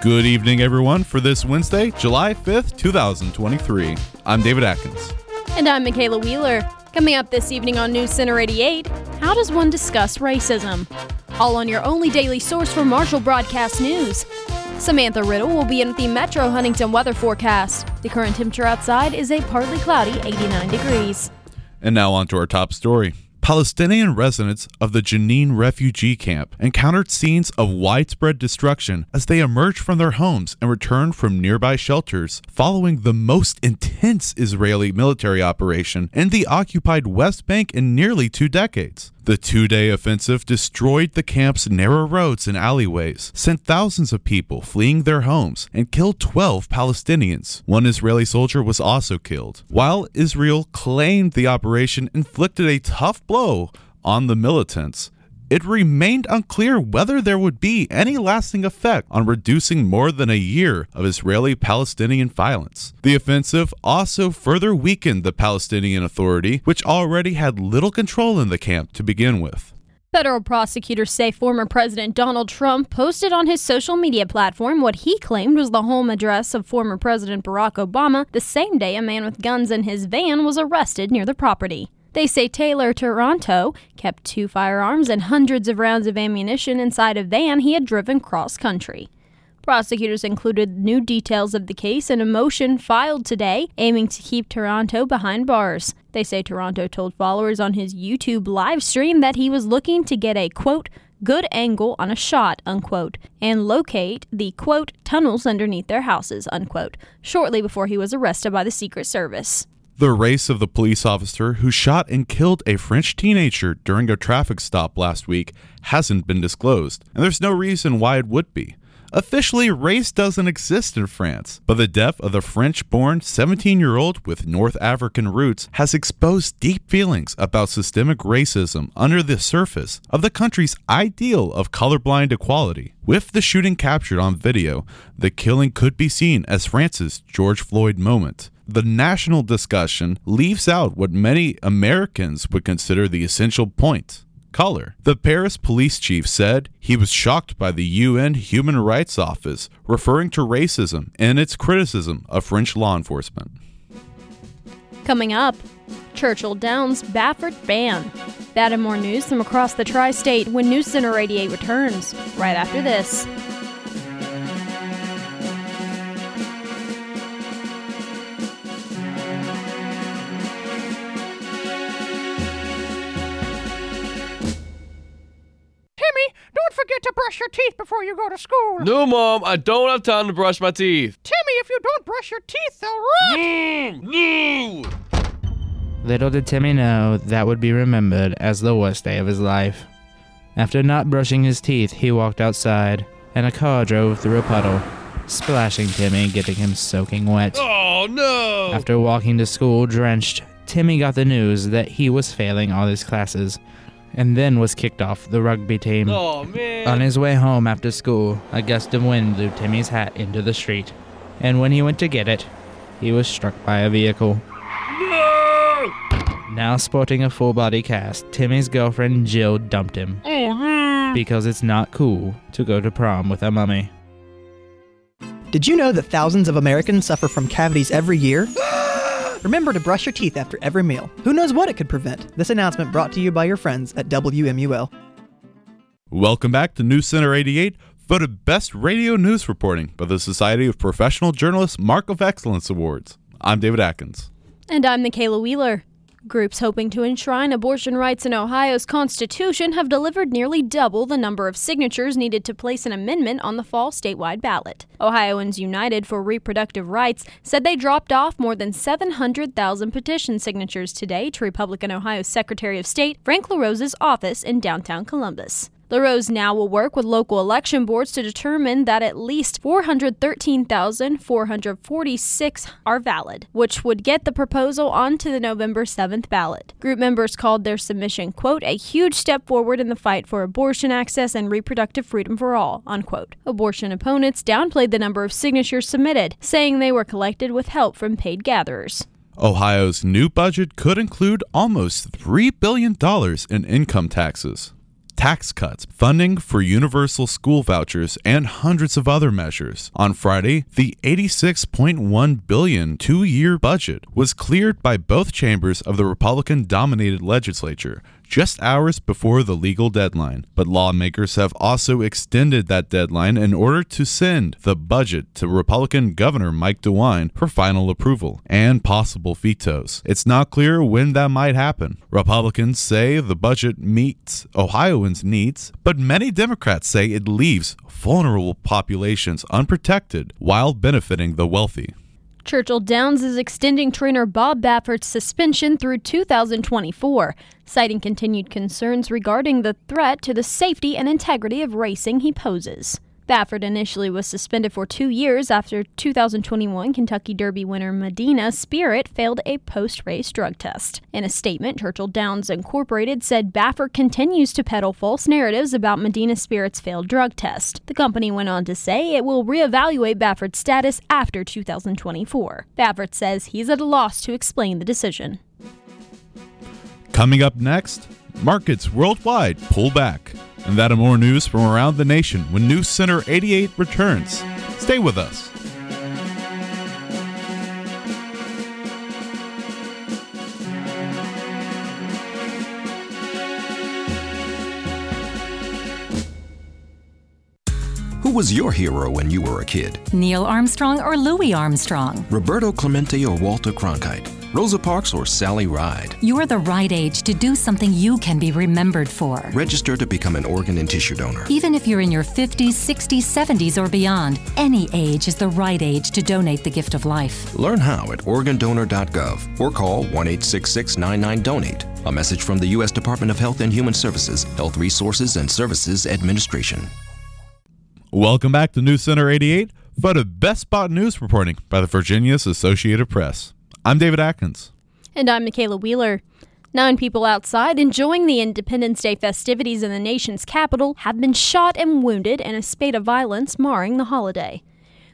Good evening, everyone, for this Wednesday, July 5th, 2023. I'm David Adkins. And I'm Makaylah Wheeler. Coming up this evening on News Center 88, how does one discuss racism? All on your only daily source for Marshall Broadcast News. Samantha Riddle will be in the Metro Huntington weather forecast. The current temperature outside is a partly cloudy 89 degrees. And now on to our top story. Palestinian residents of the Jenin refugee camp encountered scenes of widespread destruction as they emerged from their homes and returned from nearby shelters following the most intense Israeli military operation in the occupied West Bank in nearly two decades. The two day offensive destroyed the camp's narrow roads and alleyways, sent thousands of people fleeing their homes, and killed 12 Palestinians. One Israeli soldier was also killed. While Israel claimed the operation inflicted a tough blow on the militants, it remained unclear whether there would be any lasting effect on reducing more than a year of Israeli Palestinian violence. The offensive also further weakened the Palestinian Authority, which already had little control in the camp to begin with. Federal prosecutors say former President Donald Trump posted on his social media platform what he claimed was the home address of former President Barack Obama the same day a man with guns in his van was arrested near the property. They say Taylor Taranto kept two firearms and hundreds of rounds of ammunition inside a van he had driven cross country. Prosecutors included new details of the case in a motion filed today aiming to keep Taranto behind bars. They say Taranto told followers on his YouTube live stream that he was looking to get a quote, good angle on a shot, unquote, and locate the quote, tunnels underneath their houses, unquote, shortly before he was arrested by the Secret Service. The race of the police officer who shot and killed a French teenager during a traffic stop last week hasn't been disclosed, and there's no reason why it would be. Officially, race doesn't exist in France, but the death of the French born 17 year old with North African roots has exposed deep feelings about systemic racism under the surface of the country's ideal of colorblind equality. With the shooting captured on video, the killing could be seen as France's George Floyd moment the national discussion leaves out what many Americans would consider the essential point color. The Paris police chief said he was shocked by the UN Human Rights Office referring to racism and its criticism of French law enforcement. Coming up, Churchill Downs Baffert ban. That and more news from across the tri state when News Center 88 returns, right after this. You go to school. No, Mom, I don't have time to brush my teeth. Timmy, if you don't brush your teeth, they'll rot. No, no. Little did Timmy know that would be remembered as the worst day of his life. After not brushing his teeth, he walked outside, and a car drove through a puddle, splashing Timmy, getting him soaking wet. Oh, no. After walking to school drenched, Timmy got the news that he was failing all his classes and then was kicked off the rugby team. Oh, man. On his way home after school, a gust of wind blew Timmy's hat into the street, and when he went to get it, he was struck by a vehicle. No! Now sporting a full body cast, Timmy's girlfriend Jill dumped him. Oh, no. Because it's not cool to go to prom with a mummy. Did you know that thousands of Americans suffer from cavities every year? Remember to brush your teeth after every meal. Who knows what it could prevent? This announcement brought to you by your friends at WMUL. Welcome back to News Center 88, voted Best Radio News Reporting by the Society of Professional Journalists Mark of Excellence Awards. I'm David Adkins. And I'm Makaylah Wheeler. Groups hoping to enshrine abortion rights in Ohio's Constitution have delivered nearly double the number of signatures needed to place an amendment on the fall statewide ballot. Ohioans United for Reproductive Rights said they dropped off more than 700,000 petition signatures today to Republican Ohio Secretary of State Frank LaRose's office in downtown Columbus. LaRose now will work with local election boards to determine that at least 413,446 are valid, which would get the proposal onto the November 7th ballot. Group members called their submission, quote, a huge step forward in the fight for abortion access and reproductive freedom for all, unquote. Abortion opponents downplayed the number of signatures submitted, saying they were collected with help from paid gatherers. Ohio's new budget could include almost $3 billion in income taxes, tax cuts, funding for universal school vouchers, and hundreds of other measures. On Friday, the 86.1 billion two-year budget was cleared by both chambers of the Republican-dominated legislature, just hours before the legal deadline. But lawmakers have also extended that deadline in order to send the budget to Republican Governor Mike DeWine for final approval and possible vetoes. It's not clear when that might happen. Republicans say the budget meets Ohioans' needs, but many Democrats say it leaves vulnerable populations unprotected while benefiting the wealthy. Churchill Downs is extending trainer Bob Baffert's suspension through 2024, citing continued concerns regarding the threat to the safety and integrity of racing he poses. Baffert initially was suspended for two years after 2021 Kentucky Derby winner Medina Spirit failed a post race drug test. In a statement, Churchill Downs Incorporated said Baffert continues to peddle false narratives about Medina Spirit's failed drug test. The company went on to say it will reevaluate Baffert's status after 2024. Baffert says he's at a loss to explain the decision. Coming up next, markets worldwide pull back. And that and more news from around the nation when News Center 88 returns. Stay with us. Who was your hero when you were a kid? Neil Armstrong or Louis Armstrong? Roberto Clemente or Walter Cronkite? Rosa Parks or Sally Ride? You're the right age to do something you can be remembered for. Register to become an organ and tissue donor. Even if you're in your 50s, 60s, 70s, or beyond, any age is the right age to donate the gift of life. Learn how at organdonor.gov or call 1 866 Donate. A message from the U.S. Department of Health and Human Services, Health Resources and Services Administration. Welcome back to News Center 88 for the best spot news reporting by the Virginias Associated Press. I'm David Adkins. And I'm Makaylah Wheeler. Nine people outside enjoying the Independence Day festivities in the nation's capital have been shot and wounded in a spate of violence marring the holiday.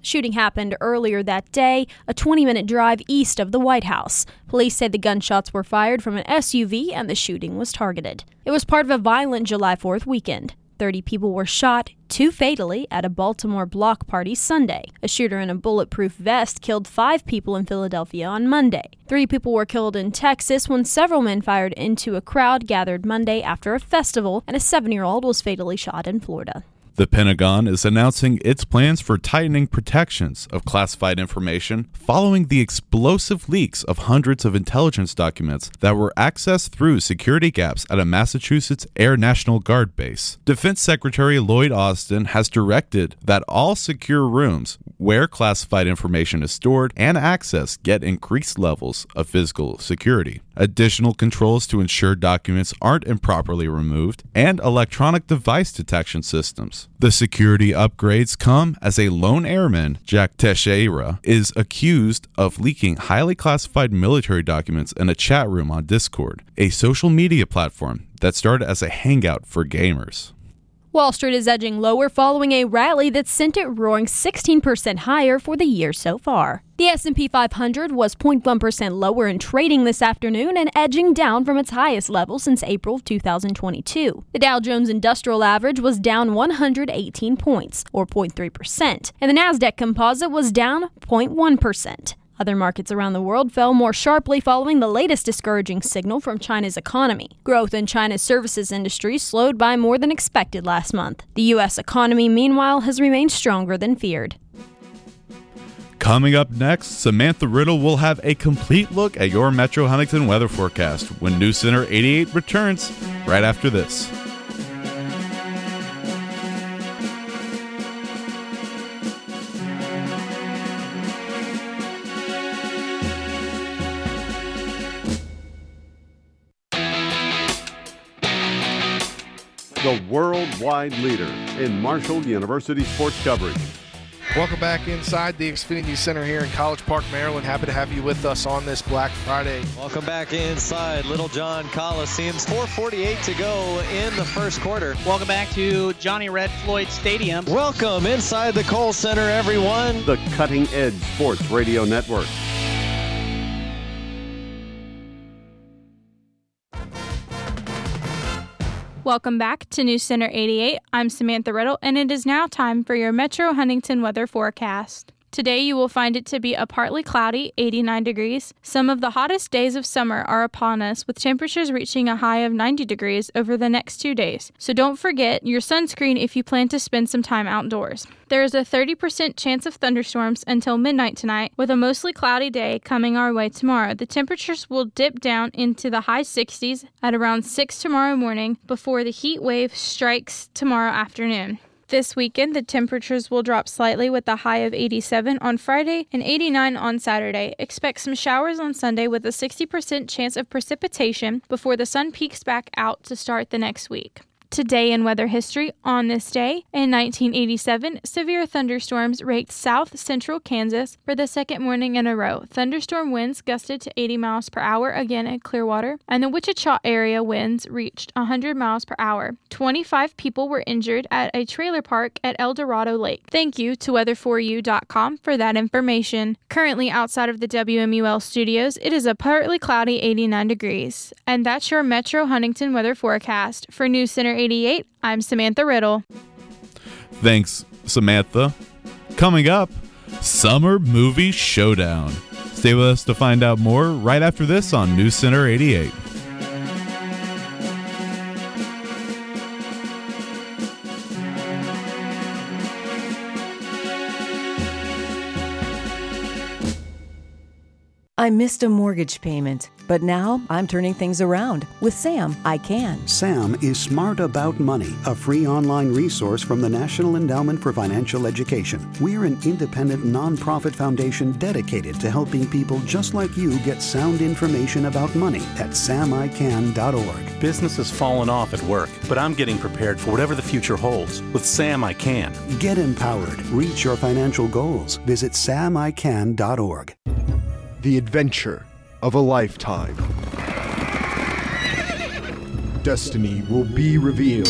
The shooting happened earlier that day, a 20 minute drive east of the White House. Police say the gunshots were fired from an SUV and the shooting was targeted. It was part of a violent July 4th weekend. 30 people were shot, two fatally, at a Baltimore block party Sunday. A shooter in a bulletproof vest killed five people in Philadelphia on Monday. Three people were killed in Texas when several men fired into a crowd gathered Monday after a festival, and a seven year old was fatally shot in Florida. The Pentagon is announcing its plans for tightening protections of classified information following the explosive leaks of hundreds of intelligence documents that were accessed through security gaps at a Massachusetts Air National Guard base. Defense Secretary Lloyd Austin has directed that all secure rooms where classified information is stored and accessed get increased levels of physical security additional controls to ensure documents aren't improperly removed, and electronic device detection systems. The security upgrades come as a lone airman, Jack Teixeira, is accused of leaking highly classified military documents in a chat room on Discord, a social media platform that started as a hangout for gamers. Wall Street is edging lower following a rally that sent it roaring 16% higher for the year so far. The S&P 500 was 0.1% lower in trading this afternoon and edging down from its highest level since April 2022. The Dow Jones Industrial Average was down 118 points, or 0.3%, and the Nasdaq Composite was down 0.1%. Other markets around the world fell more sharply following the latest discouraging signal from China's economy. Growth in China's services industry slowed by more than expected last month. The U.S. economy, meanwhile, has remained stronger than feared. Coming up next, Samantha Riddle will have a complete look at your Metro Huntington weather forecast when News Center 88 returns right after this. The worldwide leader in Marshall University sports coverage. Welcome back inside the Xfinity Center here in College Park, Maryland. Happy to have you with us on this Black Friday. Welcome back inside Littlejohn Coliseum's 448 to go in the first quarter. Welcome back to Johnny Red Floyd Stadium. Welcome inside the Kohl Center, everyone. The Cutting Edge Sports Radio Network. Welcome back to News Center 88. I'm Samantha Riddle, and it is now time for your Metro Huntington weather forecast. Today, you will find it to be a partly cloudy, 89 degrees. Some of the hottest days of summer are upon us, with temperatures reaching a high of 90 degrees over the next two days. So don't forget your sunscreen if you plan to spend some time outdoors. There is a 30% chance of thunderstorms until midnight tonight, with a mostly cloudy day coming our way tomorrow. The temperatures will dip down into the high 60s at around 6 tomorrow morning before the heat wave strikes tomorrow afternoon. This weekend, the temperatures will drop slightly with a high of 87 on Friday and 89 on Saturday. Expect some showers on Sunday with a 60% chance of precipitation before the sun peeks back out to start the next week. Today in weather history, on this day in 1987, severe thunderstorms raked south central Kansas for the second morning in a row. Thunderstorm winds gusted to 80 miles per hour again at Clearwater, and the Wichita area winds reached 100 miles per hour. 25 people were injured at a trailer park at El Dorado Lake. Thank you to weatherforyou.com for that information. Currently outside of the WMUL studios, it is a partly cloudy 89 degrees. And that's your Metro Huntington weather forecast. For News Center 88, I'm Samantha Riddle. Thanks, Samantha. Coming up, Summer Movie Showdown. Stay with us to find out more right after this on News Center 88. I missed a mortgage payment, but now I'm turning things around. With Sam, I can. Sam is Smart About Money, a free online resource from the National Endowment for Financial Education. We're an independent nonprofit foundation dedicated to helping people just like you get sound information about money at samican.org. Business has fallen off at work, but I'm getting prepared for whatever the future holds. With Sam, I can. Get empowered. Reach your financial goals. Visit samican.org. The adventure of a lifetime. Destiny will be revealed.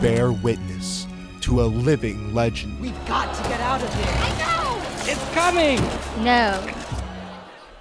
Bear witness to a living legend. We've got to get out of here. I know! It's coming! No.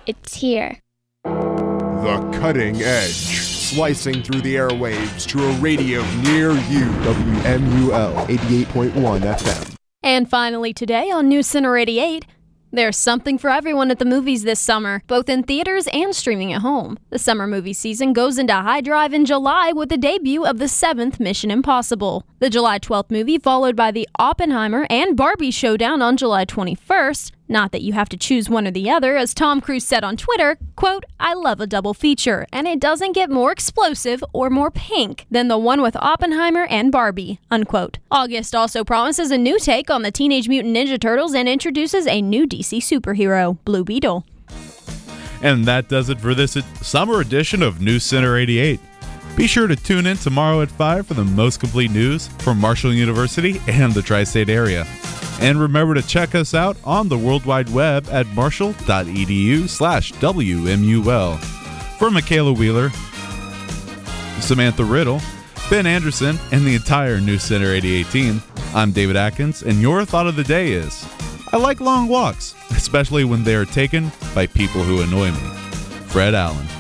It's here. The cutting edge, slicing through the airwaves to a radio near you. WMUL 88.1 FM. And finally, today on News Center 88, there's something for everyone at the movies this summer, both in theaters and streaming at home. The summer movie season goes into high drive in July with the debut of the seventh Mission Impossible. The July 12th movie, followed by the Oppenheimer and Barbie showdown on July 21st. Not that you have to choose one or the other, as Tom Cruise said on Twitter, quote, I love a double feature, and it doesn't get more explosive or more pink than the one with Oppenheimer and Barbie, unquote. August also promises a new take on the Teenage Mutant Ninja Turtles and introduces a new DC superhero, Blue Beetle. And that does it for this summer edition of News Center 88. Be sure to tune in tomorrow at 5 for the most complete news from Marshall University and the tri state area. And remember to check us out on the World Wide Web at marshall.edu slash WMUL. For Makaylah Wheeler, Samantha Riddle, Ben Anderson, and the entire News Center 88 team, I'm David Adkins, and your thought of the day is I like long walks, especially when they are taken by people who annoy me. Fred Allen.